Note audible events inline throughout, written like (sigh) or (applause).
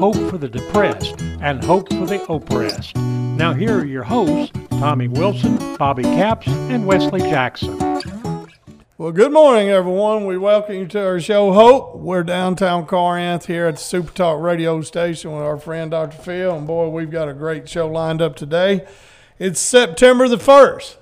hope for the depressed, and hope for the oppressed. Now, here are your hosts, Tommy Wilson, Bobby Capps, and Wesley Jackson. Well, good morning, everyone. We welcome you to our show, Hope. We're downtown Corinth here at the Super Talk radio station with our friend Dr. Phil. And boy, we've got a great show lined up today. It's September the 1st.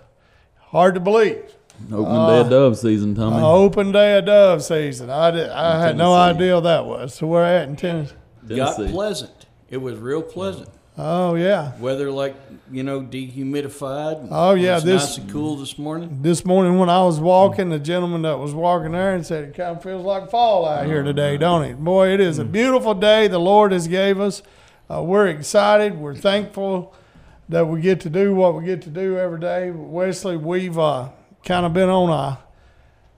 Hard to believe. Opening day of dove season, Tommy. Uh, open day of dove season. I, did, I had no Tennessee. idea that was. So we're at in Tennessee. Got Tennessee. pleasant. It was real pleasant. Oh, yeah. Weather like you know dehumidified. Oh, yeah, It was this- nice and cool this morning. This morning when I was walking, the gentleman that was walking there and said, it kind of feels like fall out here today, don't it? Boy, it is a beautiful day the Lord has gave us. Uh, we're excited. We're thankful that we get to do what we get to do every day. Wesley, we've uh, kind of been on a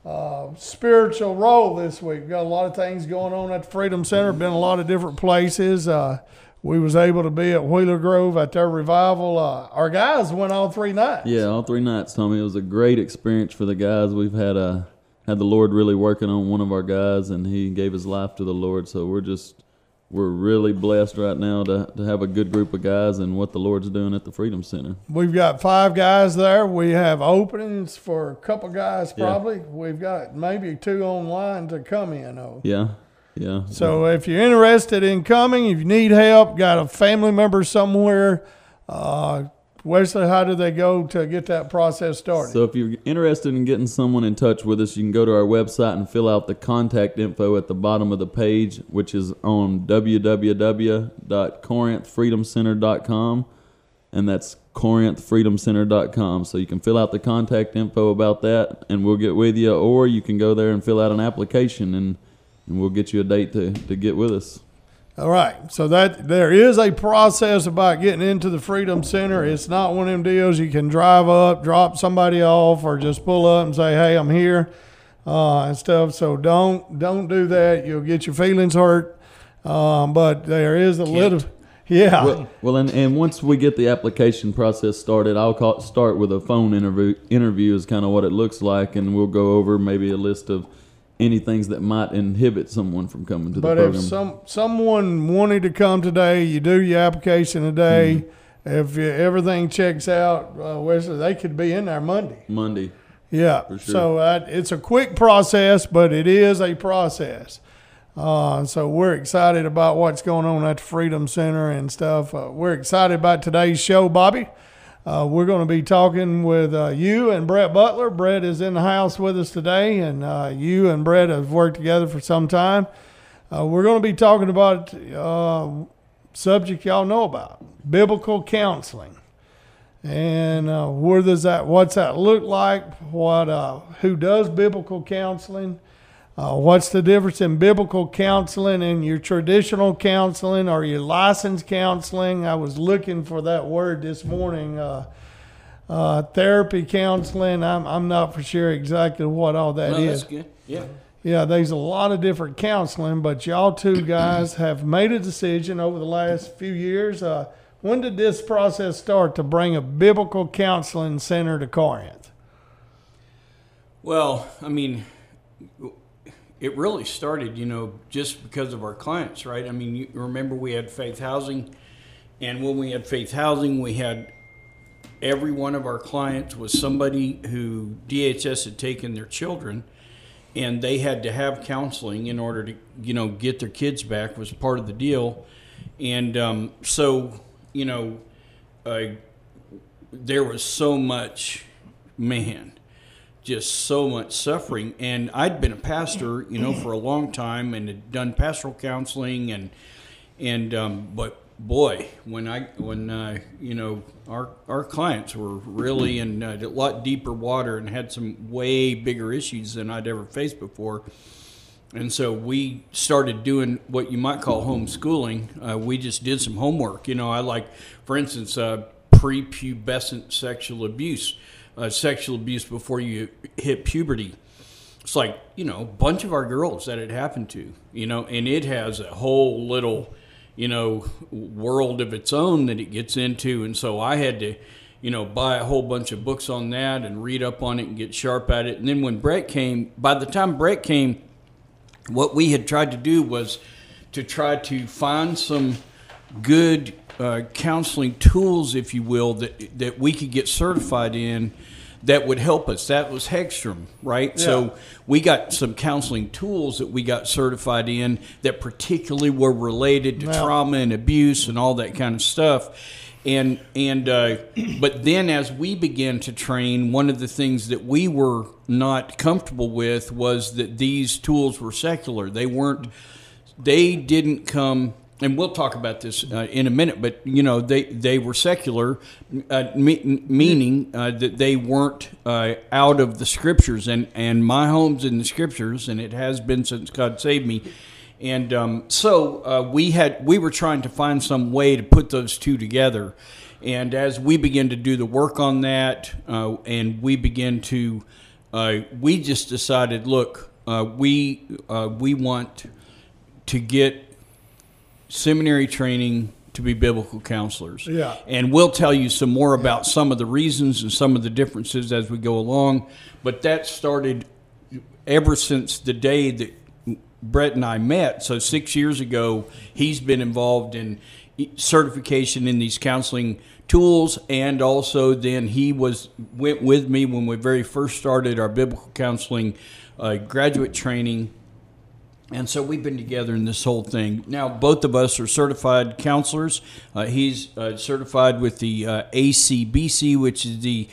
uh, spiritual roll this week. We've got a lot of things going on at the Freedom Center. Been a lot of different places. Uh, we was able to be at Wheeler Grove at their revival. Uh, our guys went all three nights. Yeah, all three nights, Tommy. It was a great experience for the guys. We've had uh, had the Lord really working on one of our guys, and he gave his life to the Lord. So we're just we're really blessed right now to, to have a good group of guys and what the Lord's doing at the Freedom Center. We've got five guys there. We have openings for a couple guys Yeah. probably. We've got maybe two online to come in. Oh. Yeah, yeah. So if you're interested in coming, if you need help, got a family member somewhere, uh, Wesley, how do they go to get that process started? So if you're interested in getting someone in touch with us, you can go to our website and fill out the contact info at the bottom of the page, which is on www.corinthfreedomcenter.com, and that's corinthfreedomcenter.com. So you can fill out the contact info about that, and we'll get with you, or you can go there and fill out an application, and, and we'll get you a date to, to get with us. All right. So that there is a process about getting into the Freedom Center. It's not one of them deals you can drive up, drop somebody off, or just pull up and say, "Hey, I'm here," uh, and stuff. So don't don't do that. You'll get your feelings hurt. Um, but there is a little, yeah. Well, well and, and once we get the application process started, I'll call, start with a phone interview. Interview is kind of what it looks like, and we'll go over maybe a list of any things that might inhibit someone from coming to the program. But if some someone wanted to come today, you do your application today. Mm-hmm. If you, everything checks out, uh, Wesley, they could be in there Monday. Monday, Yeah. sure. So uh, it's a quick process, but it is a process. Uh, so we're excited about what's going on at the Freedom Center and stuff. Uh, we're excited about today's show, Bobby. Uh, we're going to be talking with uh, you and Brett Butler. Brett is in the house with us today, and uh, you and Brett have worked together for some time. Uh, we're going to be talking about uh, subject y'all know about biblical counseling and uh, where does that what's that look like what who does biblical counseling uh, what's the difference in biblical counseling and your traditional counseling or your licensed counseling i was looking for that word this morning uh, uh, therapy counseling I'm, I'm not for sure exactly what all that is. No, good. Yeah. Yeah, there's a lot of different counseling, but y'all two (clears throat) guys have made a decision over the last few years. Uh, when did this process start to bring a biblical counseling center to Corinth? Well, I mean, it really started, you know, just because of our clients, right? I mean, you remember we had Faith Housing, and when we had Faith Housing, we had every one of our clients was somebody who DHS had taken their children, and they had to have counseling in order to, you know, get their kids back was part of the deal, and um, so, you know, uh, there was so much, man just so much suffering. And I'd been a pastor, you know, for a long time and had done pastoral counseling and and um, but boy, when I when uh, you know our our clients were really in uh, a lot deeper water and had some way bigger issues than I'd ever faced before. And so we started doing what you might call homeschooling. Uh, we just did some homework. You know, I like, for instance, uh, prepubescent sexual abuse, uh, sexual abuse before you hit puberty. It's like, you know, a bunch of our girls that it happened to, you know, and it has a whole little, you know, world of its own that it gets into. And so I had to, you know, buy a whole bunch of books on that and read up on it and get sharp at it. And then when Brett came, by the time Brett came, what we had tried to do was to try to find some good uh, counseling tools, if you will, that that we could get certified in that would help us. That was Hegstrom, right? Yeah. So we got some counseling tools that we got certified in that particularly were related to Now- trauma and abuse and all that kind of stuff. And and uh, but then as we began to train, one of the things that we were not comfortable with was that these tools were secular. They weren't. They didn't come. And we'll talk about this uh, in a minute, but you know they, they were secular, uh, me- meaning uh, that they weren't uh, out of the scriptures. And, and my home's in the scriptures, and it has been since God saved me. And um, so uh, we had we were trying to find some way to put those two together. And as we began to do the work on that, uh, and we began to, we just decided, look, we we want to get seminary training to be biblical counselors. Yeah. And we'll tell you some more about some of the reasons and some of the differences as we go along. But that started ever since the day that Brett and I met. So six years ago, he's been involved in certification in these counseling tools, and also then he was went with me when we very first started our biblical counseling uh, graduate training. And so we've been together in this whole thing. Now, both of us are certified counselors. Uh, he's uh, certified with the uh, ACBC, which is the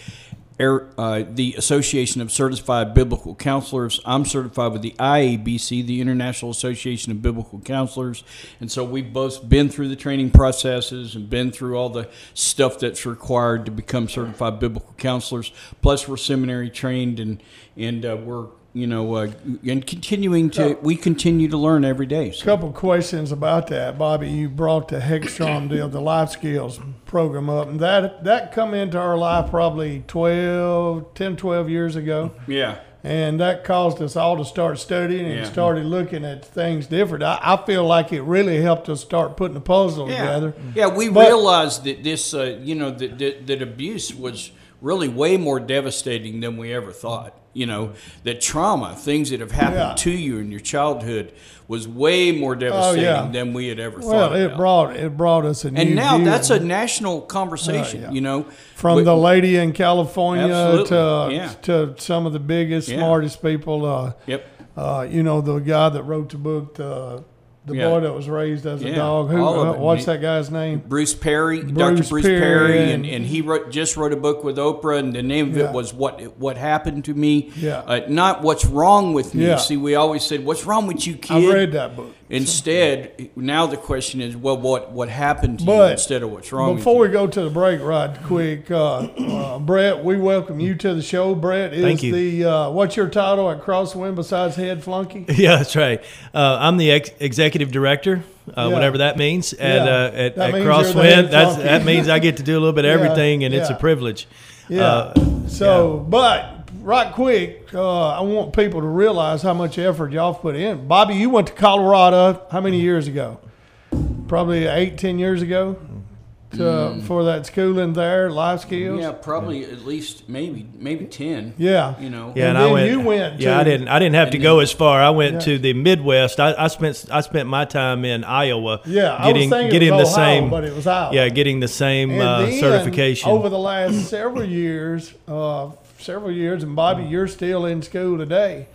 Air- uh, the Association of Certified Biblical Counselors. I'm certified with the IABC, the International Association of Biblical Counselors. And so we've both been through the training processes and been through all the stuff that's required to become certified biblical counselors. Plus, we're seminary trained and, and uh, we're you know, uh, and continuing to, we continue to learn every day. So. couple questions about that, Bobby. You brought the Hegstrom deal, the life skills program up, and that that come into our life probably 12, 10, 12 years ago. Yeah. And that caused us all to start studying and Yeah. started looking at things different. I, I feel like it really helped us start putting the puzzle Yeah, together. yeah. We But- realized that this, uh, you know, that, that that abuse was really way more devastating than we ever thought. You know, that trauma, things that have happened Yeah. Oh, to you in your childhood, was way more devastating yeah. than we had ever Well, thought. it about. brought it brought us a new and now view that's a national conversation. Yeah, yeah. You know, from We- the lady in California Absolutely, to to some of the biggest, smartest people. Uh, Yep. uh, you know, the guy that wrote the book, the the Yeah. boy that was raised as a Yeah, dog. Who? Uh, what's that guy's name? Bruce Perry, Dr. Bruce Bruce Perry Perry, and- and, he wrote, just wrote a book with Oprah, and the name of Yeah. it was "What What Happened to Me." Yeah. uh, not what's wrong with me. See, we always said, "What's wrong with you, kid?" I read that book. Instead, now the question is, well, what what happened to you But instead of what's wrong? Before we with you? go to the break, right quick, uh, uh, Brett, we welcome you to the show. Brett is Thank you. the uh, what's your title at Crosswind besides head flunky? (laughs) Yeah, that's right. Uh, I'm the ex- executive director, uh, Yeah. whatever that means, and Yeah. uh, at, That at means you're the head Crosswind. That's flunky. that means I get to do a little bit of (laughs) Yeah, everything, and it's a yeah. privilege. Yeah. Uh, so, but right quick, uh, I want people to realize how much effort y'all put in. Bobby, you went to Colorado how many years ago? Probably eight, ten years ago. To, For that schooling there, life skills. Mm. yeah, probably at least maybe maybe ten. Yeah. you know. Yeah, And and, I went. you went yeah, to- I didn't. I didn't have to and go as far. I went Yeah. to the Midwest. I, I spent. I spent my time in Iowa. Yeah, I getting was getting it was the Ohio, same. but it was Iowa. Yeah, getting the same And uh, then, certification. over the last several years, uh, several years, and Bobby, you're still in school today.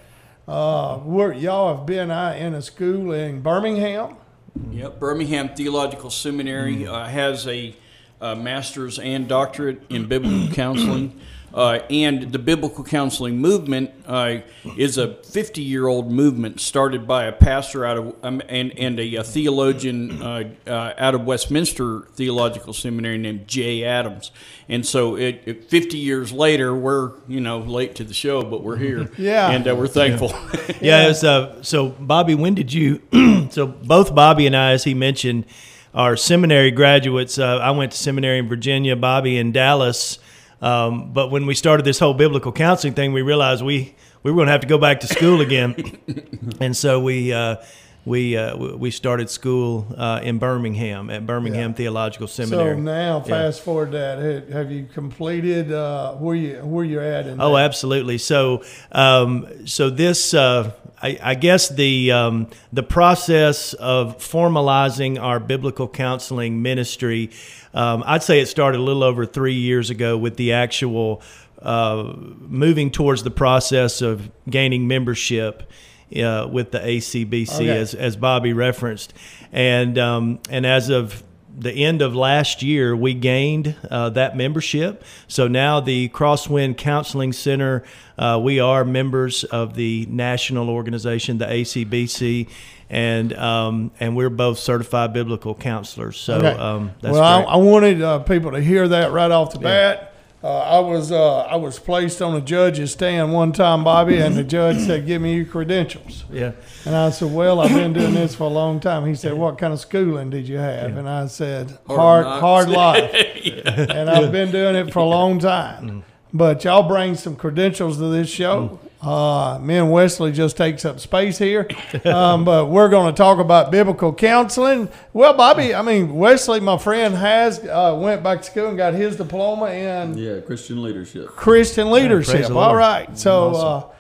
Uh, we're, y'all have been out in a school in Birmingham. Yep, Birmingham Theological Seminary uh, has a, uh master's and doctorate in biblical counseling. Uh, and the biblical counseling movement uh, is a 50 year old movement started by a pastor out of um, and, and a, a theologian uh, uh, out of Westminster Theological Seminary named Jay Adams. And so, it, it- 50 years later, we're you know late to the show, but we're here. (laughs) Yeah. and uh, we're thankful. Yeah, (laughs) it's, uh, so Bobby, when did you? (clears throat) so both Bobby and I, as he mentioned, are seminary graduates. Uh, I went to seminary in Virginia. Bobby in Dallas. Um, but when we started this whole biblical counseling thing, we realized we we were going to have to go back to school again, (laughs) and so we. Uh, we uh, we- started school uh, in Birmingham at Birmingham Yeah. Theological Seminary. So now, fast forward that, have- you completed uh, where you where you're at? In Oh, that? absolutely. So, um, so this, uh, I, I guess the um, the process of formalizing our biblical counseling ministry, um, I'd say it started a little over three years ago with the actual uh, moving towards the process of gaining membership. Uh, with the ACBC, Okay. as as Bobby referenced, and um, and as of the end of last year, we gained uh, that membership. So now the Crosswind Counseling Center, uh, we are members of the national organization, the ACBC, and um, and we're both certified biblical counselors. So Okay. um, that's well, I. I wanted uh, people to hear that right off the bat. Uh, I was uh, I was placed on a judge's stand one time, Bobby, and the judge said, "Give me your credentials." yeah. And I said, "Well, I've been doing this for a long time." He said, "What kind of schooling did you have?" And I said, "Hard, knocks." hard (laughs) life." And I've been doing it for a long time. But y'all bring some credentials to this show. Uh, me and Wesley just takes up space here, um, (laughs) but we're going to talk about biblical counseling. Well, Bobby, I mean Wesley, my friend, has uh, went back to school and got his diploma in Yeah, Christian leadership. Christian leadership. the All Lord. right, so.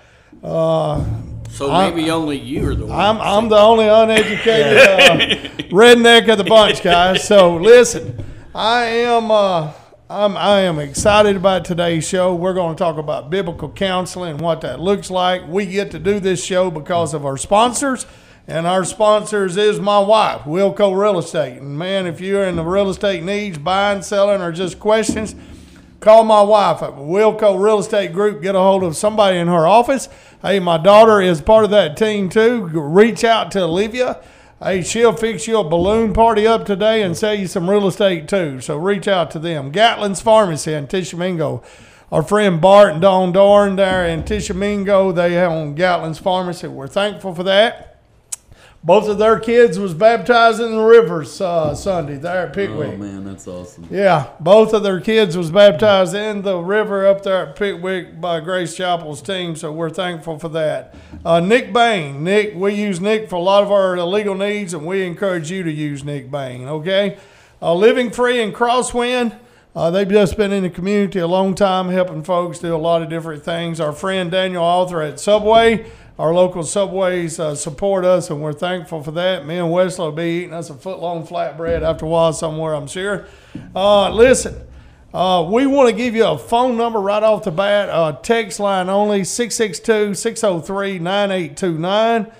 Uh, so I'm- maybe only you are the one. I'm I'm the only uneducated uh, (laughs) redneck of the bunch, guys. So listen, I am uh, I'm I am excited about today's show. We're going to talk about biblical counseling and what that looks like. We get to do this show because of our sponsors. And our sponsors is my wife, Wilco Real Estate. And man, if you're in the real estate needs, buying, selling, or just questions, Call my wife at Wilco Real Estate Group. Get a hold of somebody in her office. Hey, my daughter is part of that team too. Reach out to Olivia. Hey, she'll fix you a balloon party up today and sell you some real estate too. So reach out to them. Gatlin's Pharmacy in Tishomingo. Our friend Bart and Dawn Dorn there in Tishomingo, they own Gatlin's Pharmacy. We're thankful for that. Both of their kids was baptized in the rivers uh, Sunday there at Pickwick. Oh man, that's awesome. Yeah, both of their kids was baptized in the river up there at Pickwick by Grace Chapel's team, so we're thankful for that. Uh, Nick Bain, Nick, we use Nick for a lot of our legal needs, and we encourage you to use Nick Bain. Okay, uh, Living Free and Crosswind. Uh, they've just been in the community a long time, helping folks do a lot of different things. Our friend Daniel Author at Subway, our local Subways uh, support us, and we're thankful for that. Me and Wesley will be eating us a foot long flatbread after a while somewhere, I'm sure. Uh, listen, uh, we want to give you a phone number right off the bat, uh, text line only 662 603 9829.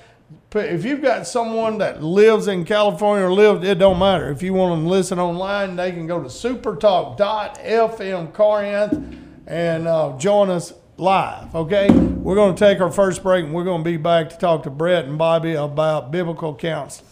If you've got someone that lives in California or lived, it don't matter. If you want them to listen online, they can go to supertalk.fm Corinth and uh, join us live. Okay, we're going to take our first break and we're going to be back to talk to Brett and Bobby about biblical counseling.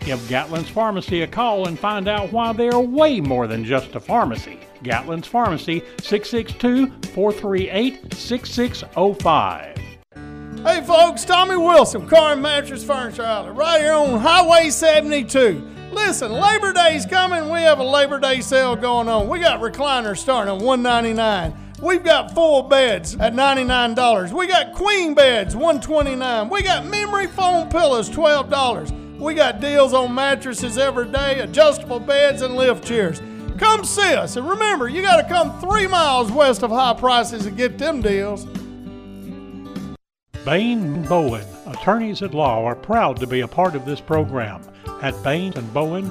Give Gatlin's Pharmacy a call and find out why they are way more than just a pharmacy. Gatlin's Pharmacy, 662 438 6605. Hey folks, Tommy Wilson, Car and Mattress Furniture Outlet, right here on Highway 72. Listen, Labor Day's coming. We have a Labor Day sale going on. We got recliners starting at 199. We've got full beds at $99. We got queen beds, 129. We got memory foam pillows, $12. We got deals on mattresses every day, adjustable beds, and lift chairs. Come see us. And remember, you got to come three miles west of high prices to get them deals. Bain Bowen, attorneys at law, are proud to be a part of this program. At Bain and Bowen,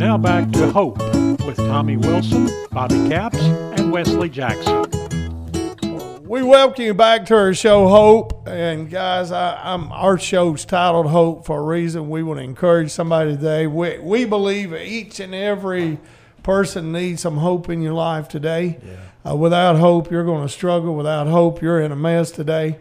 Now back to Hope with Tommy Wilson, Bobby Capps, and Wesley Jackson. We welcome you back to our show, Hope. And guys, I, I'm, our show's titled Hope for a reason. We want to encourage somebody today. We, we believe each and every person needs some hope in your life today. Uh, without hope, you're going to struggle. Without hope, you're in a mess today.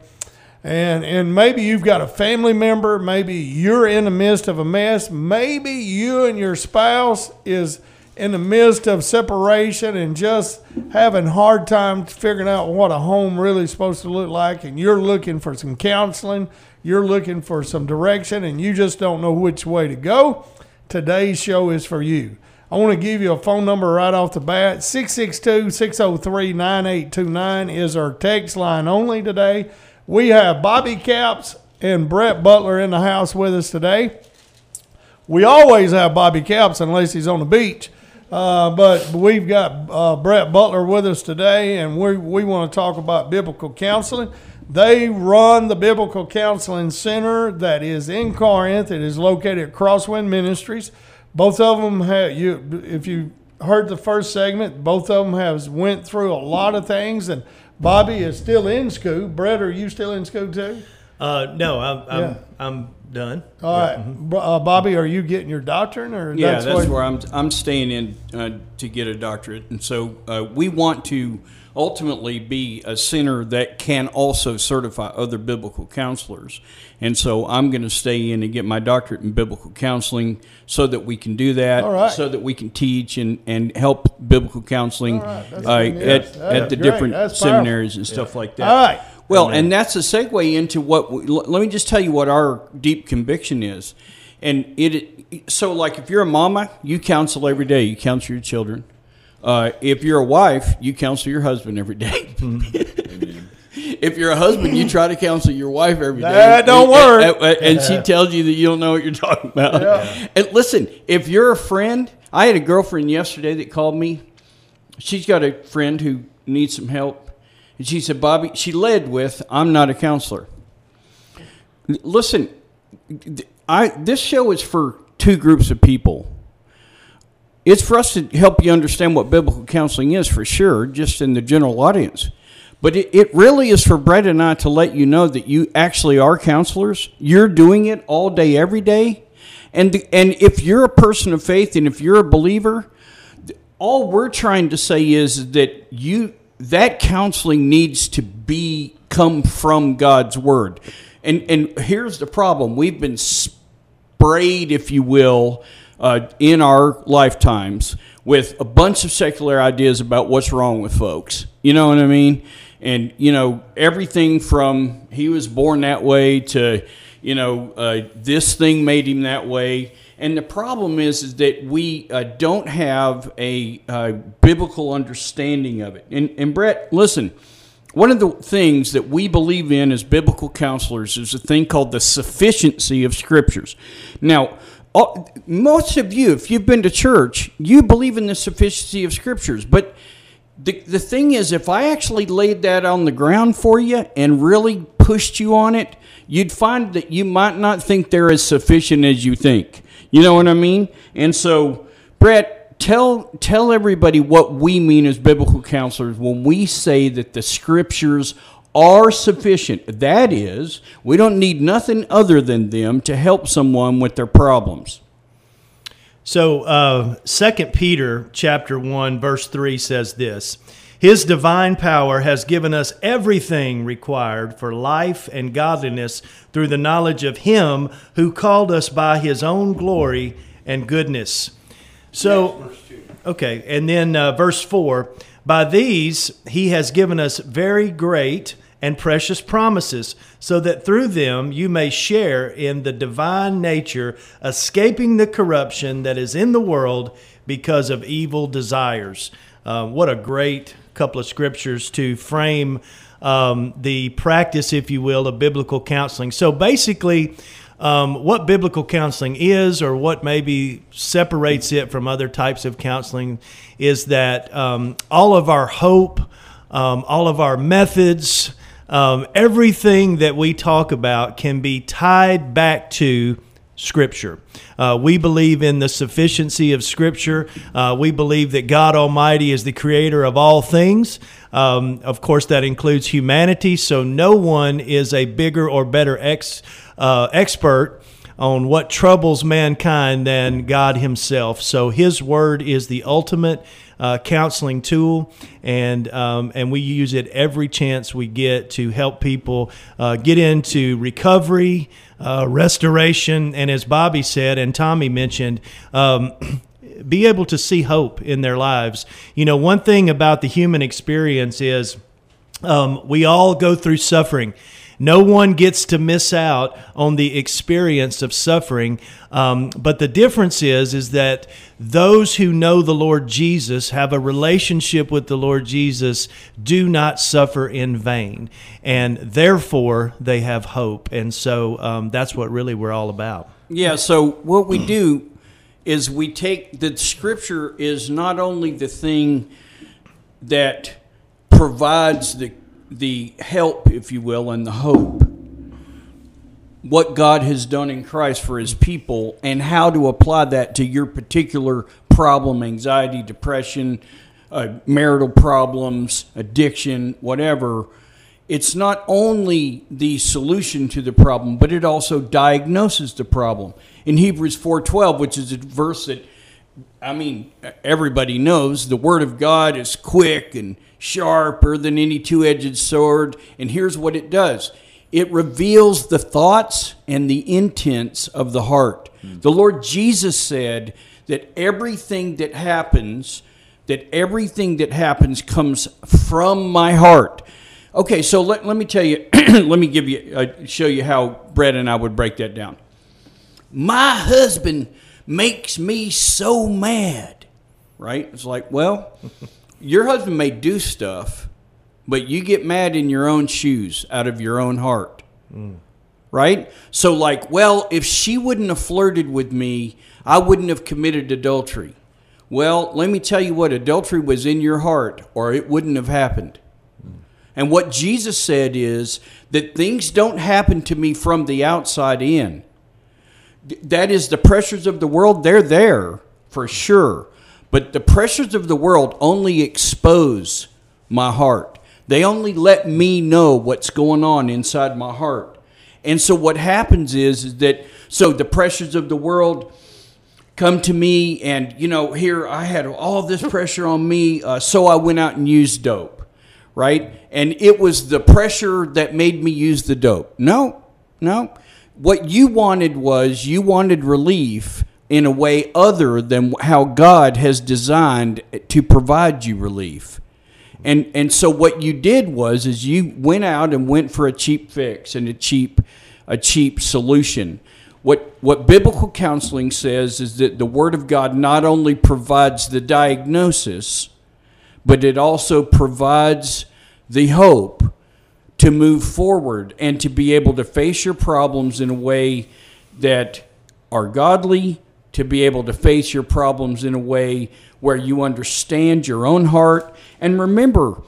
And, and maybe you've got a family member, maybe you're in the midst of a mess, maybe you and your spouse is in the midst of separation and just having hard time figuring out what a home really is supposed to look like and you're looking for some counseling, you're looking for some direction and you just don't know which way to go, today's show is for you. I want to give you a phone number right off the bat. 662 603 9829 is our text line only today. We have Bobby Capps and Brett Butler in the house with us today. We always have Bobby Capps unless he's on the beach. Uh, but we've got uh, Brett Butler with us today, and we, we want to talk about biblical counseling. They run the Biblical Counseling Center that is in Corinth. It is located at Crosswind Ministries. Both of them have you. If you heard the first segment, both of them have went through a lot of things, and Bobby is still in school. Brett, are you still in school too? Uh, no, I'm I'm, Yeah. I'm done. All right, B- uh, Bobby, are you getting your doctorate, or Yeah, that's, what- where I'm. I'm staying in uh, to get a doctorate, and so uh, we want to ultimately be a center that can also certify other biblical counselors. And so I'm going to stay in and get my doctorate in biblical counseling so that we can do that, All right. so that we can teach and, and help biblical counseling All right, that's uh, good news. at, That's at the great. different That's powerful. seminaries and stuff like that. All right. Well, and that's a segue into what. We, l- let me just tell you what our deep conviction is, and it. So, like, if you're a mama, you counsel every day. You counsel your children. Uh, if you're a wife, you counsel your husband every day. (laughs) if you're a husband, you try to counsel your wife every day. That don't And- work. And, and she tells you that you don't know what you're talking about. And listen, if you're a friend, I had a girlfriend yesterday that called me. She's got a friend who needs some help. And she said, Bobby, she led with, I'm not a counselor. Listen, I, this show is for two groups of people. It's for us to help you understand what biblical counseling is for sure, just in the general audience. But it, it really is for Brett and I to let you know that you actually are counselors. You're doing it all day, every day. And, and if you're a person of faith and if you're a believer, all we're trying to say is that you that counseling needs to be come from God's word. And and here's the problem: we've been sprayed, if you will, uh, in our lifetimes with a bunch of secular ideas about what's wrong with folks. You know what I mean? And you know everything from he was born that way to you know uh, this thing made him that way. And the problem is, is that we uh, don't have a uh, biblical understanding of it. And, and Brett, listen, one of the things that we believe in as biblical counselors is a thing called the sufficiency of scriptures. Now, all, most of you, if you've been to church, you believe in the sufficiency of scriptures. But the, the thing is, if I actually laid that on the ground for you and really pushed you on it, you'd find that you might not think they're as sufficient as you think. You know what I mean? And so, Brett, tell tell everybody what we mean as biblical counselors when we say that the scriptures are sufficient. That is, we don't need nothing other than them to help someone with their problems. So, uh, 2 Peter chapter 1 verse 3 says this, his divine power has given us everything required for life and godliness through the knowledge of him who called us by his own glory and goodness. So, okay, and then uh, verse 4 By these he has given us very great and precious promises, so that through them you may share in the divine nature, escaping the corruption that is in the world because of evil desires. Uh, what a great couple of scriptures to frame um, the practice, if you will, of biblical counseling. So basically, um, what biblical counseling is, or what maybe separates it from other types of counseling, is that um, all of our hope, um, all of our methods, um, everything that we talk about can be tied back to Scripture. Uh, we believe in the sufficiency of Scripture. Uh, we believe that God Almighty is the creator of all things. Um, of course, that includes humanity, so no one is a bigger or better ex, uh, expert on what troubles mankind than God Himself. So His Word is the ultimate uh, counseling tool, and um, and we use it every chance we get to help people uh, get into recovery, uh, restoration, and as Bobby said and Tommy mentioned. Um, (clears throat) be able to see hope in their lives. You know, one thing about the human experience is um, we all go through suffering. No one gets to miss out on the experience of suffering. Um, but the difference is, is that those who know the Lord Jesus, have a relationship with the Lord Jesus, do not suffer in vain. And therefore, they have hope. And so um, that's what really we're all about. Yeah, so what we do is we take the scripture is not only the thing that provides the the help, if you will, and the hope. What God has done in Christ for his people and how to apply that to your particular problem, anxiety, depression, uh, marital problems, addiction, whatever. It's not only the solution to the problem, but it also diagnoses the problem. In Hebrews 4:12, which is a verse that I mean, everybody knows the Word of God is quick and sharper than any two edged sword. And here's what it does it reveals the thoughts and the intents of the heart. Mm. The Lord Jesus said that everything that happens, that everything that happens comes from my heart. Okay, so let, let me tell you, (clears throat) let me give you, uh, show you how Brett and I would break that down. My husband makes me so mad, right? It's like, well, (laughs) your husband may do stuff, but you get mad in your own shoes out of your own heart. Mm. Right? So, like, well, if she wouldn't have flirted with me, I wouldn't have committed adultery. Well, let me tell you what adultery was in your heart, or it wouldn't have happened. And what Jesus said is that things don't happen to me from the outside in that is the pressures of the world they're there for sure. But the pressures of the world only expose my heart. They only let me know what's going on inside my heart. And so what happens is, is that so the pressures of the world come to me and you know here i had all this pressure on me uh, so i went out and used dope right? And it was the pressure that made me use the dope. No no what you wanted was you wanted relief in a way other than how God has designed to provide you relief. And and so what you did was is you went out and went for a cheap fix and a cheap a cheap solution. What what biblical counseling says is that the word of God not only provides the diagnosis, but it also provides the hope to move forward and to be able to face your problems in a way that are godly, to be able to face your problems in a way where you understand your own heart. And remember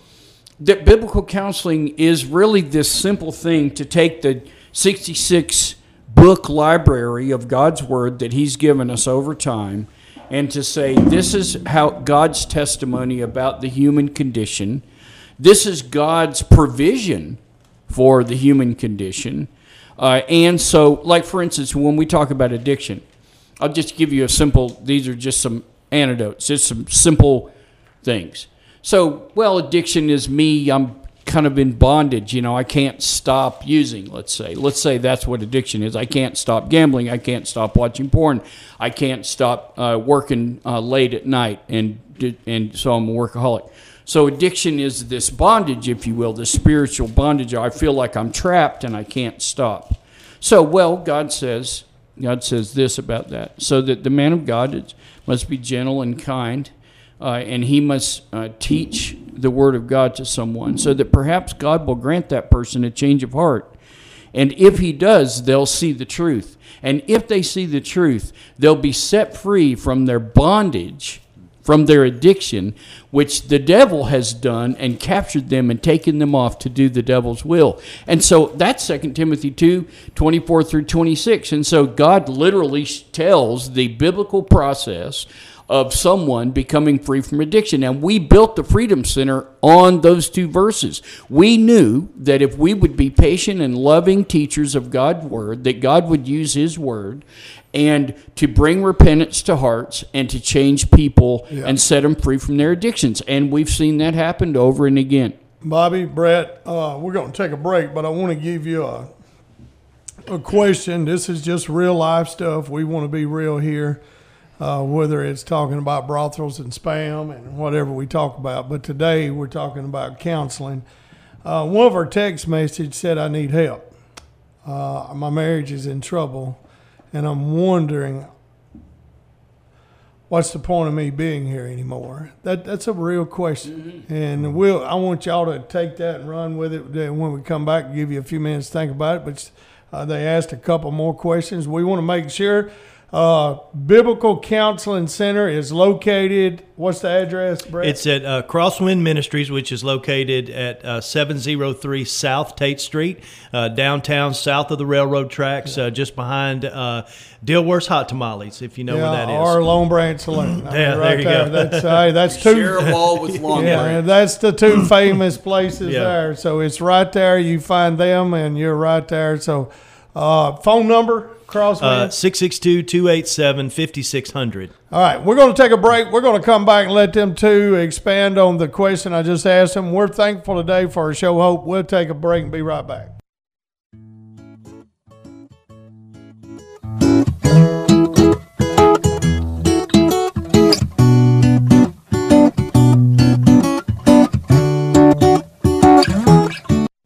that biblical counseling is really this simple thing to take the 66 book library of God's Word that He's given us over time and to say, this is how God's testimony about the human condition, this is God's provision for the human condition. Uh, and so, like for instance, when we talk about addiction, I'll just give you a simple, these are just some antidotes, just some simple things. So, well, addiction is me. I'm kind of in bondage. You know, I can't stop using, let's say. Let's say that's what addiction is. I can't stop gambling. I can't stop watching porn. I can't stop uh, working uh, late at night. And, and so I'm a workaholic. So addiction is this bondage, if you will, this spiritual bondage. I feel like I'm trapped and I can't stop. So, well, God says, God says this about that. So that the man of God must be gentle and kind, uh, and he must uh, teach the word of God to someone so that perhaps God will grant that person a change of heart. And if he does, they'll see the truth. And if they see the truth, they'll be set free from their bondage from their addiction, which the devil has done and captured them and taken them off to do the devil's will. And so that's 2 Timothy 2 24 through 26. And so God literally tells the biblical process of someone becoming free from addiction. And we built the Freedom Center on those two verses. We knew that if we would be patient and loving teachers of God's Word, that God would use His Word and to bring repentance to hearts and to change people yeah. and set them free from their addictions. And we've seen that happen over and again. Bobby, Brett, uh, we're going to take a break, but I want to give you a, a question. This is just real life stuff. We want to be real here, uh, whether it's talking about brothels and spam and whatever we talk about. But today we're talking about counseling. Uh, one of our text message said, I need help. Uh, my marriage is in trouble and I'm wondering what's the point of me being here anymore? That that's a real question, mm-hmm. and we'll I want y'all to take that and run with it. When we come back, give you a few minutes to think about it. But uh, they asked a couple more questions. We want to make sure uh, Biblical Counseling Center is located. What's the address, Brett? It's at uh, Crosswind Ministries, which is located at uh, 703 South Tate Street, uh, downtown, south of the railroad tracks, uh, just behind uh, Dilworth's Hot Tamales, if you know yeah, where that is. Or Long Branch Saloon. I (clears throat) yeah, right there you there. go. That's, uh, that's two. Share a wall with (laughs) Long yeah, Branch. that's the two (clears throat) famous places yeah. there. So it's right there. You find them, and you're right there. So phone number Crosswind? Uh, 662 287 5600. All right, we're going to take a break. We're going to come back and let them two expand on the question I just asked them. We're thankful today for our show hope. We'll take a break and be right back.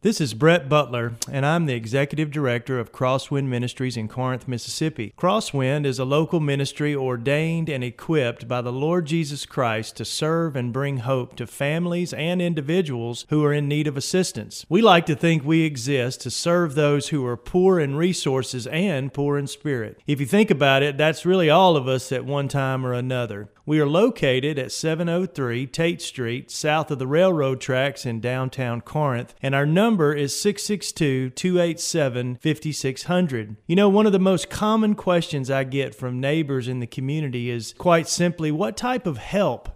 This is Brett Butler, and I'm the Executive Director of Crosswind Ministries in Corinth, Mississippi. Crosswind is a local ministry ordained and equipped by the Lord Jesus Christ to serve and bring hope to families and individuals who are in need of assistance. We like to think we exist to serve those who are poor in resources and poor in spirit. If you think about it, that's really all of us at one time or another. We are located at 703 Tate Street, south of the railroad tracks in downtown Corinth, and our number is 662 287 5600. You know, one of the most common questions I get from neighbors in the community is quite simply what type of help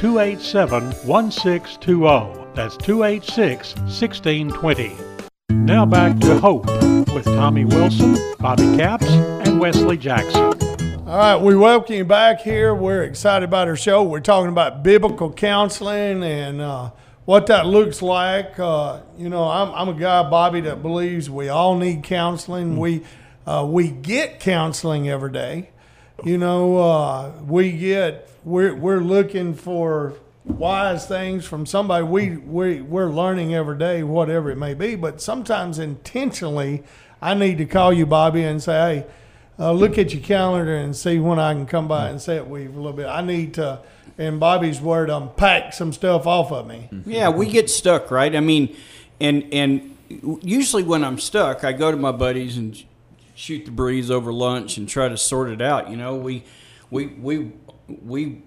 287 1620. That's 286 1620. Now back to Hope with Tommy Wilson, Bobby Capps, and Wesley Jackson. All right, we welcome you back here. We're excited about our show. We're talking about biblical counseling and uh, what that looks like. Uh, you know, I'm, I'm, a guy, Bobby, that believes we all need counseling. We uh, we get counseling every day. You know, uh, we get we're we're looking for wise things from somebody. We, we we're learning every day whatever it may be but sometimes intentionally i need to call you bobby and say hey uh, look at your calendar and see when i can come by and sit with you a little bit. I need to in bobby's word unpack some stuff off of me. Yeah we get stuck right? I mean and and usually when i'm stuck i go to my buddies and shoot the breeze over lunch and try to sort it out you know we we we we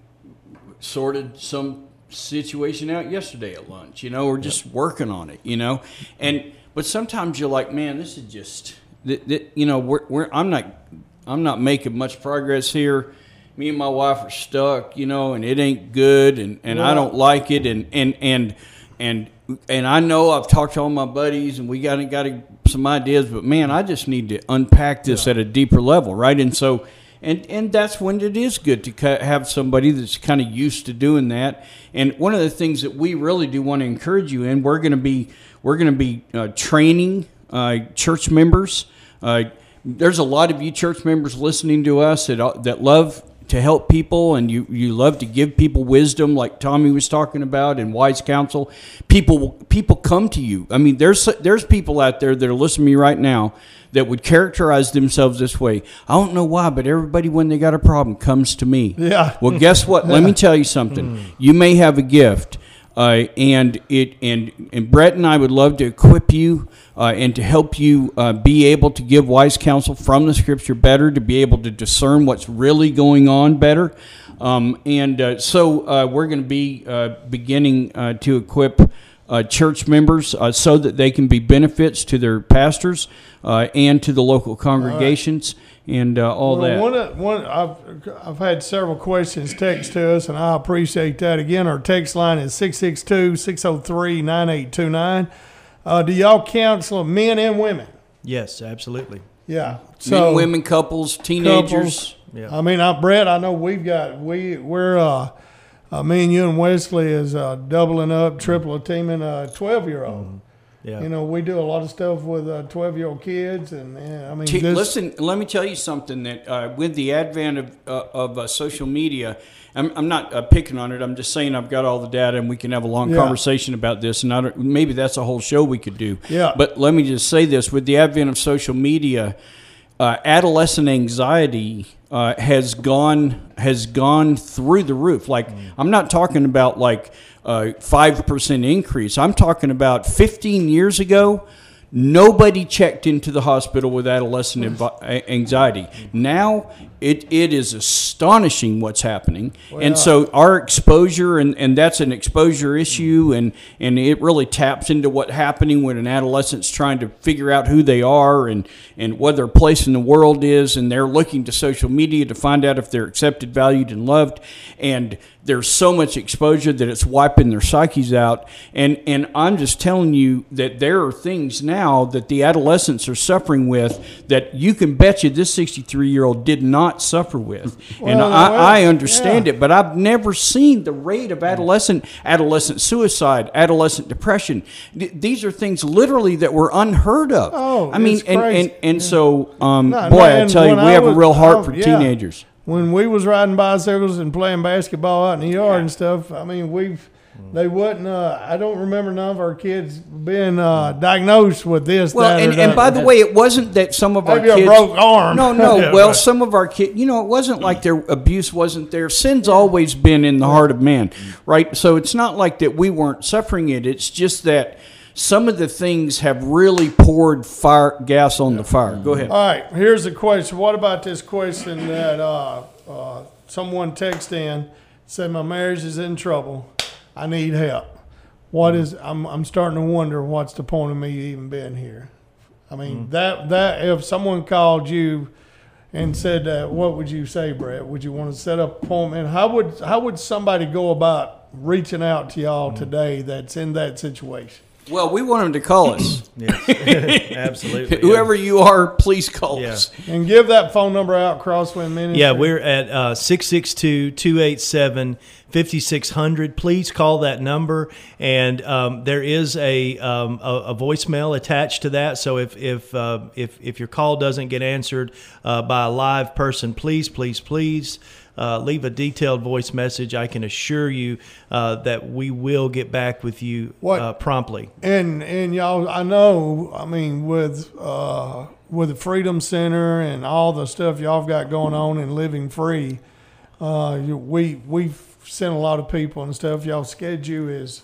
sorted some situation out yesterday at lunch. You know, we're just working on it. You know, and but sometimes you're like, man, this is just that. that you know, we're, we're I'm not I'm not making much progress here. Me and my wife are stuck. You know, and it ain't good, and and I don't like it, and and and and and I know I've talked to all my buddies, and we got got some ideas, but man, I just need to unpack this yeah. at a deeper level, right? And so and and that's when it is good to have somebody that's kind of used to doing that. And one of the things that we really do want to encourage you in, we're going to be we're going to be uh, training uh, church members. Uh, there's a lot of you church members listening to us that uh, that love to help people and you, you love to give people wisdom like Tommy was talking about and wise counsel people people come to you I mean there's there's people out there that are listening to me right now that would characterize themselves this way. I don't know why, but everybody, when they got a problem, comes to me. Yeah. Well, guess what? Let me (laughs) tell you something. Hmm. You may have a gift. Uh, and it and and Brett and I would love to equip you uh, and to help you uh, be able to give wise counsel from the Scripture better, to be able to discern what's really going on better. Um, and uh, so uh, we're going to be uh, beginning to equip uh, church members uh, so that they can be benefits to their pastors uh, and to the local congregations. And uh, all well, that. One, of, one, I've, I've had several questions text to us, and I appreciate that. Again, our text line is 662 603 9829. Uh, do y'all counsel men and women? Yes, absolutely. Yeah. So, men, women, couples, teenagers. Couples, yeah. I mean, I, Brett, I know we've got, we, we're, uh, uh, me and you and Wesley is uh, doubling up, triple teaming a 12 year old. Mm-hmm. Yeah. You know, we do a lot of stuff with uh, 12 year old kids. And, and, I mean, T- this- listen, let me tell you something that uh, with the advent of, uh, of uh, social media, I'm, I'm not picking on it. I'm just saying I've got all the data and we can have a long yeah. conversation about this. And maybe that's a whole show we could do. Yeah. But let me just say this with the advent of social media, adolescent anxiety uh, has gone has gone through the roof. Like I'm not talking about like five percent increase. I'm talking about 15 years ago. Nobody checked into the hospital with adolescent anxiety. Now it, it is astonishing what's happening. and so our exposure, and, and that's an exposure issue, mm-hmm. and, and it really taps into what's happening when an adolescent's trying to figure out who they are and, and what their place in the world is, and they're looking to social media to find out if they're accepted, valued, and loved. And there's so much exposure that it's wiping their psyches out. And, and I'm just telling you that there are things now that the adolescents are suffering with that you can bet you this 63 year old did not suffer with. and I, well, I understand yeah. it, but I've never seen the rate of adolescent adolescent suicide, adolescent depression. Th- these are things literally that were unheard of. Oh, I mean, and, crazy. and, and so, um, No, boy, I tell you, we I have a real heart oh, for yeah. teenagers. When we was riding bicycles and playing basketball out in the yard and stuff, I mean, we've they wouldn't. Uh, I don't remember none of our kids being uh, diagnosed with this. Well, that, or and, and by the way, it wasn't that some of Maybe our a kids broke arm. No, no. (laughs) Yeah, well, right. some of our kids, you know, it wasn't like their abuse wasn't there. Sin's always been in the heart of man, right? So it's not like that we weren't suffering it. It's just that some of the things have really poured fire gas on the fire. Go ahead. All right, here's a question. What about this question that uh, uh, someone texted in? Said my marriage is in trouble. I need help. What is? I'm I'm starting to wonder what's the point of me even being here. I mean that that if someone called you and said that, what would you say, Brett? Would you want to set up an appointment? How would how would somebody go about reaching out to y'all today that's in that situation? Well, we want them to call us. (clears throat) (laughs) Absolutely. (laughs) Whoever you are, please call Yeah. us. And give that phone number out, Crosswind Ministry. Yeah, we're at uh, 662 287 5600. Please call that number. And um, there is a, um, a, a voicemail attached to that. So if, if, uh, if, if your call doesn't get answered uh, by a live person, please, please, please. Uh, leave a detailed voice message. I can assure you uh, that we will get back with you What- uh, promptly. And and y'all, I know. I mean, with uh, with the Freedom Center and all the stuff y'all have got going on in Living Free, uh, we we've sent a lot of people and stuff. Y'all schedule is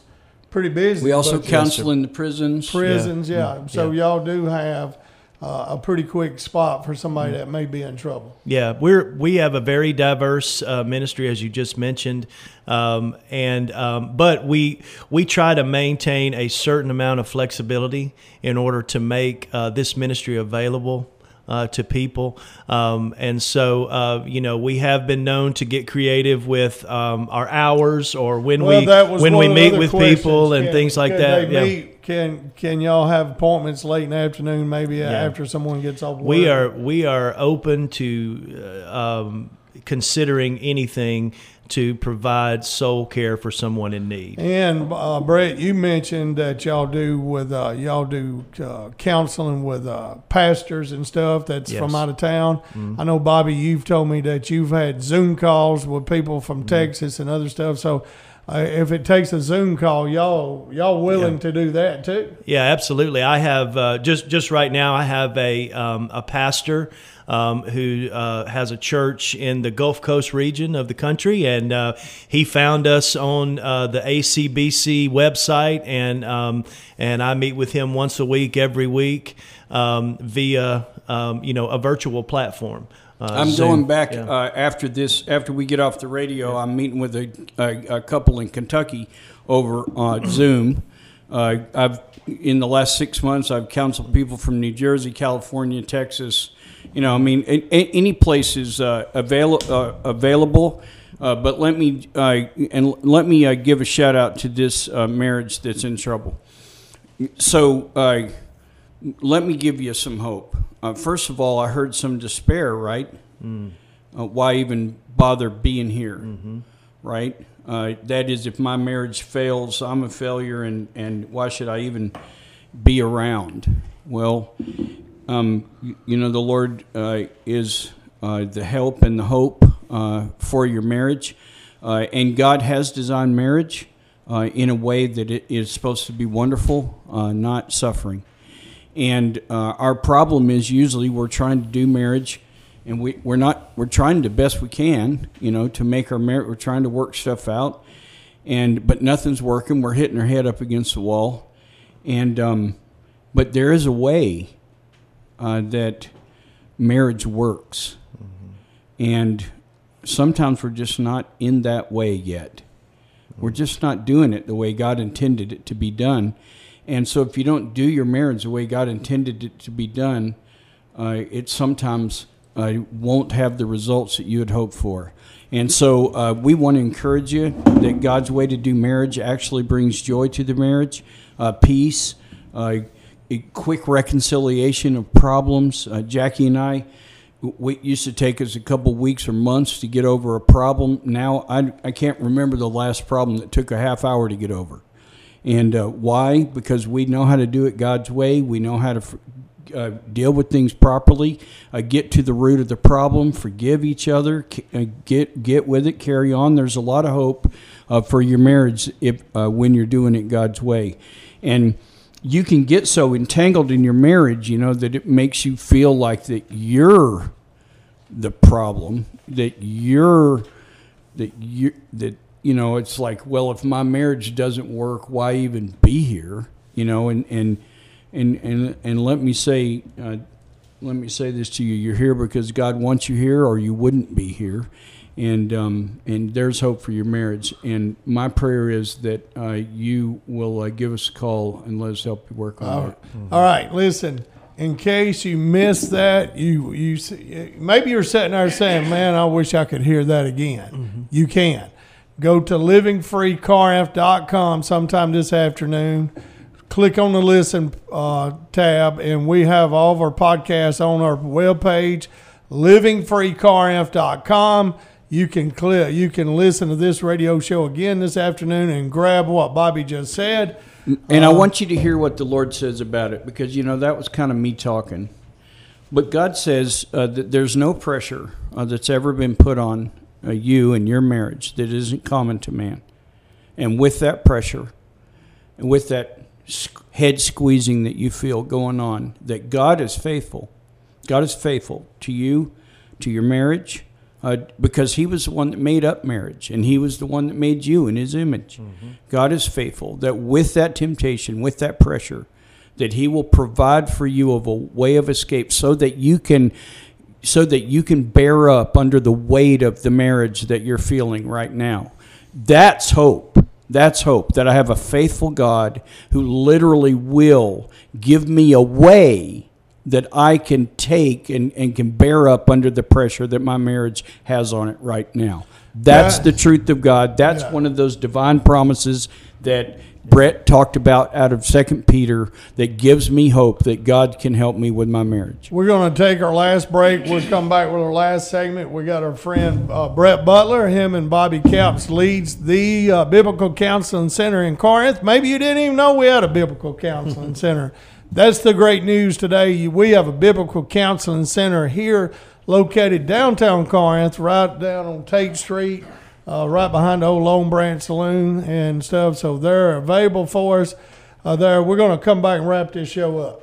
pretty busy. We also counsel in the prisons. prisons, yeah. Mm, So yeah. y'all do have uh, a pretty quick spot for somebody that may be in trouble. Yeah, we're we have a very diverse uh, ministry, as you just mentioned, um, and um, but we we try to maintain a certain amount of flexibility in order to make uh, this ministry available. Uh, to people, um, and so uh, you know we have been known to get creative with um, our hours or when Well, we when we meet with questions. people and things like that. Yeah. Can can y'all have appointments late in the afternoon? Maybe after someone gets off. Work? we are we are open to uh, um, considering anything to provide soul care for someone in need. And uh, Brett, you mentioned that y'all do with uh, y'all do uh, counseling with uh, pastors and stuff that's from out of town. I know Bobby, you've told me that you've had Zoom calls with people from Texas and other stuff. So uh, if it takes a Zoom call, y'all y'all willing to do that too? Yeah, absolutely. I have uh, just just right now. I have a um, a pastor um, who uh, has a church in the Gulf Coast region of the country, and uh, he found us on uh, the ACBC website, and um, and I meet with him once a week, every week, um, via um, you know a virtual platform. Uh, I'm Zoom. going back Yeah. uh, after this. After we get off the radio, I'm meeting with a, a, a couple in Kentucky over uh, (clears throat) Zoom. Uh, I've in the last six months, I've counseled people from New Jersey, California, Texas. You know, I mean, any place is uh, avail- uh, available. Uh, but let me uh, and let me uh, give a shout out to this uh, marriage that's in trouble. So uh, let me give you some hope. Uh, first of all, I heard some despair, right? Uh, why even bother being here, right? Uh, that is, if my marriage fails, I'm a failure, and, and why should I even be around? Well, um, you, you know, the Lord uh, is uh, the help and the hope uh, for your marriage, uh, and God has designed marriage uh, in a way that it is supposed to be wonderful, uh, not suffering. And uh, our problem is usually we're trying to do marriage and we we're not we're trying the best we can, you know, to make our marriage. We're trying to work stuff out, and but nothing's working. We're hitting our head up against the wall, and um, but there is a way uh, that marriage works, and sometimes we're just not in that way yet. We're just not doing it the way God intended it to be done. And so, if you don't do your marriage the way God intended it to be done, uh, it sometimes uh, won't have the results that you had hoped for. And so, uh, we want to encourage you that God's way to do marriage actually brings joy to the marriage, uh, peace, uh, quick reconciliation of problems. Uh, Jackie and I, it used to take us a couple weeks or months to get over a problem. Now I, I can't remember the last problem that took a half hour to get over. And uh, why? Because we know how to do it God's way. We know how to uh, deal with things properly, uh, get to the root of the problem, forgive each other, uh, get get with it, carry on. There's a lot of hope uh, for your marriage if uh, when you're doing it God's way, and you can get so entangled in your marriage, you know, that it makes you feel like that you're the problem, that you're that you that you know, it's like, well, if my marriage doesn't work, why even be here? You know, and and and and and let me say, uh, let me say this to you: you're here because God wants you here, or you wouldn't be here and um, and there's hope for your marriage. And my prayer is that uh, you will uh, give us a call and let us help you work on All it. right. All right, listen. In case you missed that, you you maybe you're sitting there saying, "Man, I wish I could hear that again." You can go to livingfreecarf.com sometime this afternoon. Click on the listen uh, tab, and we have all of our podcasts on our webpage, livingfreecarf.com you can clear, you can listen to this radio show again this afternoon and grab what Bobby just said. And I want you to hear what the Lord says about it because you know that was kind of me talking. But God says uh, that there's no pressure uh, that's ever been put on uh, you and your marriage that isn't common to man. And with that pressure, and with that head squeezing that you feel going on, that God is faithful. God is faithful to you, to your marriage, uh, because he was the one that made up marriage and he was the one that made you in his image. Mm-hmm. God is faithful that with that temptation, with that pressure, that he will provide for you of a way of escape so that you can so that you can bear up under the weight of the marriage that you're feeling right now. That's hope. That's hope that I have a faithful God who literally will give me a way that I can take and, and can bear up under the pressure that my marriage has on it right now. That's yeah. the truth of God. That's yeah. one of those divine promises that Brett talked about out of Second Peter that gives me hope that God can help me with my marriage. We're going to take our last break. We'll come back with our last segment. We got our friend uh, Brett Butler. Him and Bobby Capps leads the uh, Biblical Counseling Center in Corinth. Maybe you didn't even know we had a Biblical Counseling (laughs) Center that's the great news today. We have a biblical counseling center here located downtown Corinth, right down on Tate Street, uh, right behind the old Long Branch Saloon and stuff. So they're available for us uh, there. We're going to come back and wrap this show up.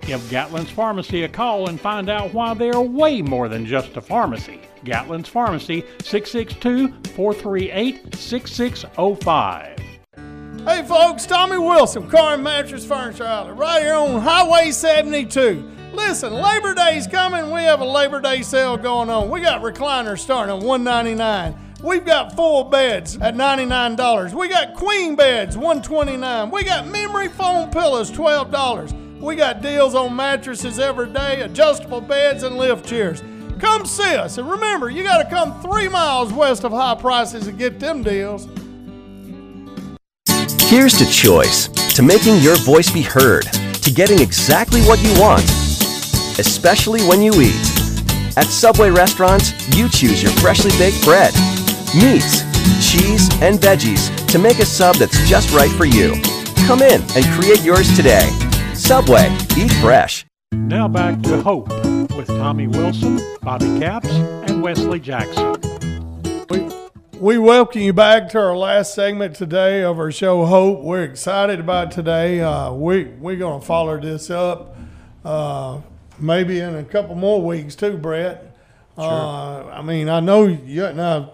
Give Gatlin's Pharmacy a call and find out why they are way more than just a pharmacy. Gatlin's Pharmacy, 662 438 6605. Hey folks, Tommy Wilson, Car and Mattress Furniture Outlet, right here on Highway 72. Listen, Labor Day's coming. We have a Labor Day sale going on. We got recliners starting at 199 We've got full beds at $99. We got queen beds, 129. We got memory foam pillows, $12. We got deals on mattresses every day, adjustable beds, and lift chairs. Come see us. And remember, you got to come three miles west of high prices to get them deals. Here's to choice, to making your voice be heard, to getting exactly what you want, especially when you eat. At Subway restaurants, you choose your freshly baked bread, meats, cheese, and veggies to make a sub that's just right for you. Come in and create yours today. Subway, eat fresh. Now back to Hope with Tommy Wilson, Bobby Capps, and Wesley Jackson. We, we welcome you back to our last segment today of our show, Hope. We're excited about today. Uh, we, we're going to follow this up uh, maybe in a couple more weeks, too, Brett. Sure. Uh, I mean, I know you now.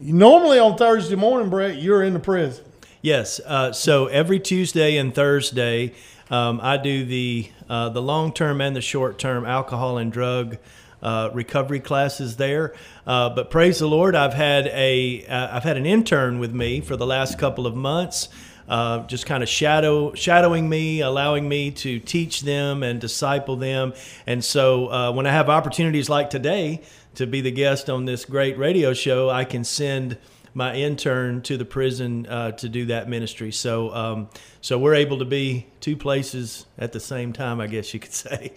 Normally on Thursday morning, Brett, you're in the prison. Yes. Uh, so every Tuesday and Thursday, um, I do the uh, the long term and the short term alcohol and drug uh, recovery classes there. Uh, but praise the Lord, I've had a have uh, had an intern with me for the last couple of months. Uh, just kind of shadow shadowing me, allowing me to teach them and disciple them. And so uh, when I have opportunities like today to be the guest on this great radio show, I can send my intern to the prison uh, to do that ministry. So, um, so we're able to be two places at the same time, I guess you could (laughs) say.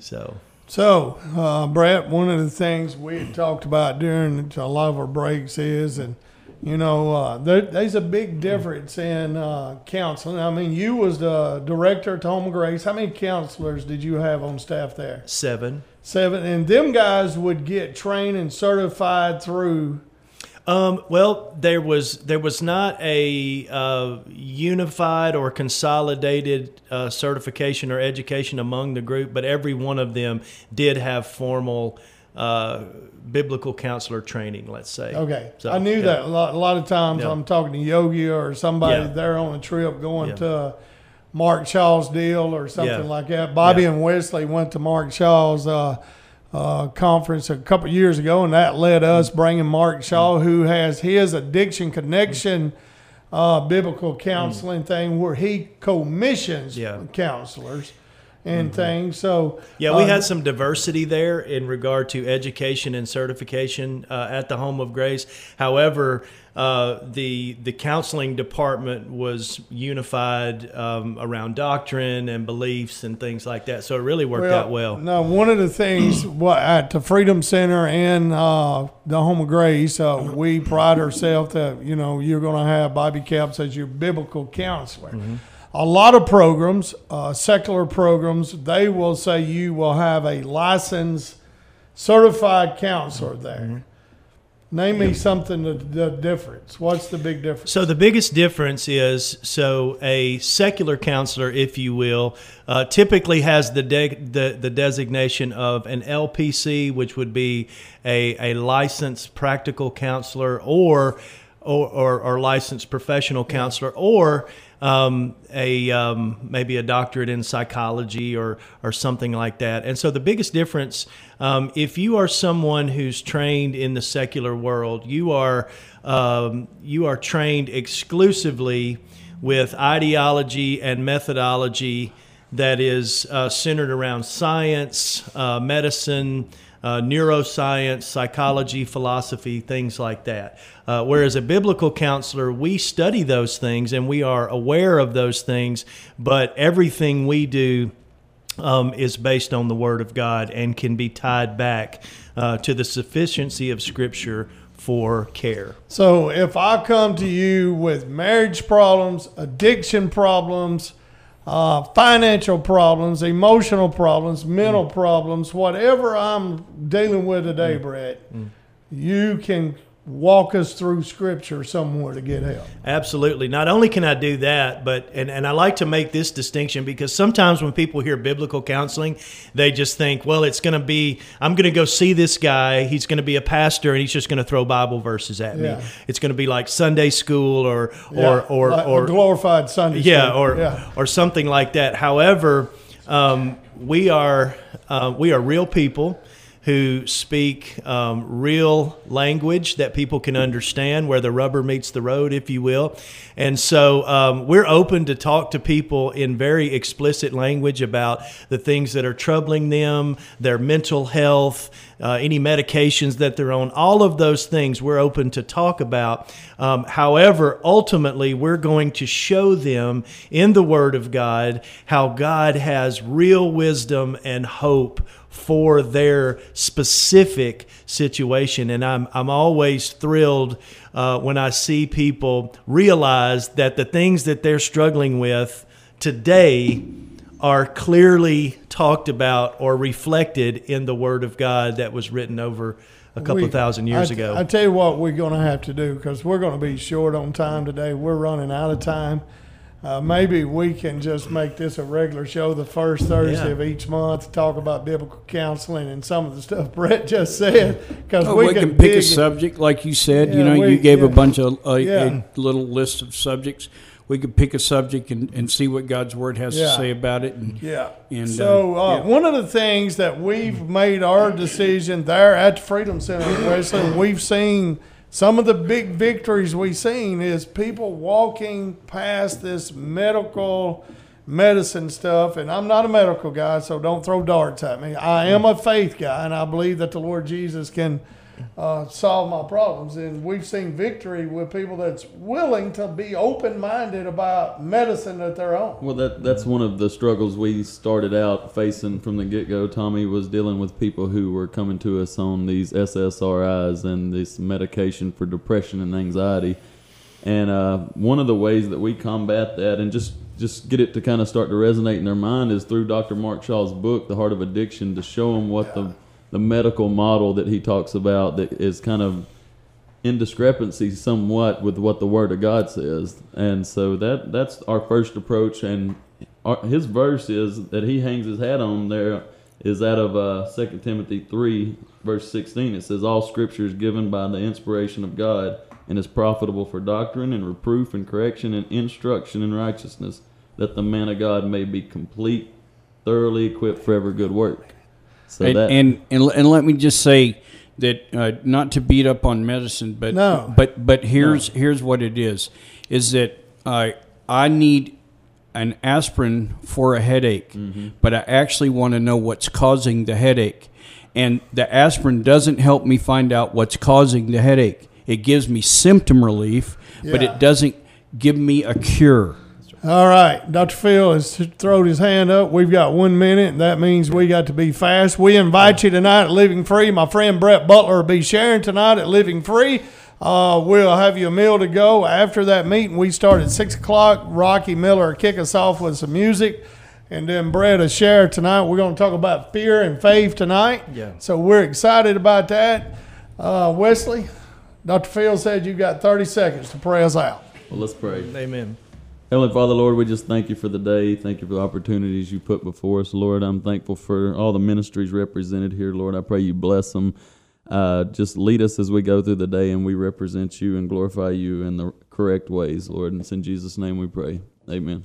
So, so uh, Brett, one of the things we had talked about during a lot of our breaks is, and you know, uh, there, there's a big difference in uh, counseling. I mean, you was the director at Home of Grace. How many counselors did you have on staff there? Seven. Seven, and them guys would get trained and certified through um, well, there was there was not a uh, unified or consolidated uh, certification or education among the group, but every one of them did have formal uh, biblical counselor training. Let's say. Okay, so, I knew yeah. that a lot, a lot, of times yeah. I'm talking to Yogi or somebody yeah. there on a trip going to. Mark Shaw's deal or something like that. Bobby and Wesley went to Mark Shaw's uh, conference a couple years ago, and that led us bringing Mark Shaw, who has his addiction connection uh, biblical counseling thing, where he commissions yeah. counselors and mm-hmm. things. So yeah, we uh, had some diversity there in regard to education and certification uh, at the Home of Grace. However, uh, the the counseling department was unified um, around doctrine and beliefs and things like that. So it really worked well, out well. Now, one of the things (clears throat) what, at the Freedom Center and uh, the Home of Grace, uh, we pride ourselves that you know you're going to have Bobby Capps as your biblical counselor. Mm-hmm. A lot of programs, uh, secular programs, they will say you will have a licensed, certified counselor there. Mm-hmm. Name me something the, the difference. What's the big difference? So the biggest difference is so a secular counselor, if you will, uh, typically has the, de- the the designation of an LPC, which would be a, a licensed practical counselor or or, or, or licensed professional counselor, or um, a um, maybe a doctorate in psychology or or something like that. And so the biggest difference, um, if you are someone who's trained in the secular world, you are um, you are trained exclusively with ideology and methodology that is uh, centered around science, uh, medicine uh, neuroscience, psychology, philosophy, things like that. Uh, whereas a biblical counselor, we study those things and we are aware of those things, but everything we do um, is based on the Word of God and can be tied back uh, to the sufficiency of Scripture for care. So if I come to you with marriage problems, addiction problems, uh, financial problems, emotional problems, mental Mm. problems, whatever I'm dealing with today, Brett, you can walk us through scripture somewhere to get help. Absolutely. Not only can I do that, but and, and I like to make this distinction because sometimes when people hear biblical counseling, they just think, well, it's going to be I'm going to go see this guy. He's going to be a pastor and he's just going to throw Bible verses at Yeah. me. It's going to be like Sunday school or Yeah, or or, like or glorified Sunday. yeah, school. or yeah. or something like that. However, um, we are uh, we are real people who speak um, real language that people can understand, where the rubber meets the road, if you will. And so um, we're open to talk to people in very explicit language about the things that are troubling them, their mental health, uh, any medications that they're on, all of those things we're open to talk about. Um, however, ultimately, we're going to show them in the Word of God how God has real wisdom and hope for their specific situation. And I'm, I'm always thrilled uh, when I see people realize that the things that they're struggling with today are clearly talked about or reflected in the Word of God that was written over a couple We- of thousand years I, ago. I tell you what, we're going to have to do because we're going to be short on time today. We're running out of time. Uh, maybe we can just make this a regular show the first Thursday Yeah. of each month, talk about biblical counseling and some of the stuff (laughs) Brett just said. Because Oh, we, we, can pick a subject, like you said. you know, we- you gave yeah. a bunch of a, Yeah. a little list of subjects. We could pick a subject and, and see what God's Word has Yeah. to say about it. And, Yeah. And, so uh, uh, yeah. one of the things that we've made our decision there at the Freedom Center Wesley, we've seen some of the big victories we've seen is people walking past this medical medicine stuff. And I'm not a medical guy, so don't throw darts at me. I am a faith guy, and I believe that the Lord Jesus can uh, solve my problems. And we've seen victory with people that's willing to be open minded about medicine that they're on. Well, that that's one of the struggles we started out facing from the get go. Tommy was dealing with people who were coming to us on these SSRIs and this medication for depression and anxiety. And uh, one of the ways that we combat that and just just get it to kind of start to resonate in their mind is through Dr. Mark Shaw's book, The Heart of Addiction, to show them what the the medical model that he talks about that is kind of in discrepancy somewhat with what the Word of God says, and so that that's our first approach. And our, his verse is that he hangs his hat on there is out of uh, 2 Timothy three verse sixteen. It says, "All Scripture is given by the inspiration of God and is profitable for doctrine and reproof and correction and instruction in righteousness, that the man of God may be complete, thoroughly equipped for every good work." So and, that and, and and let me just say that uh, not to beat up on medicine, but No. but but here's here's what it is: is that uh, I need an aspirin for a headache, but I actually want to know what's causing the headache, and the aspirin doesn't help me find out what's causing the headache. It gives me symptom relief, but it doesn't give me a cure. All right, Dr. Phil has thrown his hand up. We've got one minute, and that means we got to be fast. We invite you tonight at Living Free. My friend Brett Butler will be sharing tonight at Living Free. Uh, we'll have you a meal to go. After that meeting, we start at 6 o'clock. Rocky Miller will kick us off with some music. And then Brett will share tonight. We're going to talk about fear and faith tonight. Yeah. So we're excited about that. Uh, Wesley, Dr. Phil said you've got 30 seconds to pray us out. well, let's pray. Amen. Heavenly Father, Lord, we just thank you for the day. Thank you for the opportunities you put before us, Lord. I'm thankful for all the ministries represented here, Lord. I pray you bless them. Uh, just lead us as we go through the day and we represent you and glorify you in the correct ways, Lord. And it's in Jesus' name we pray. Amen.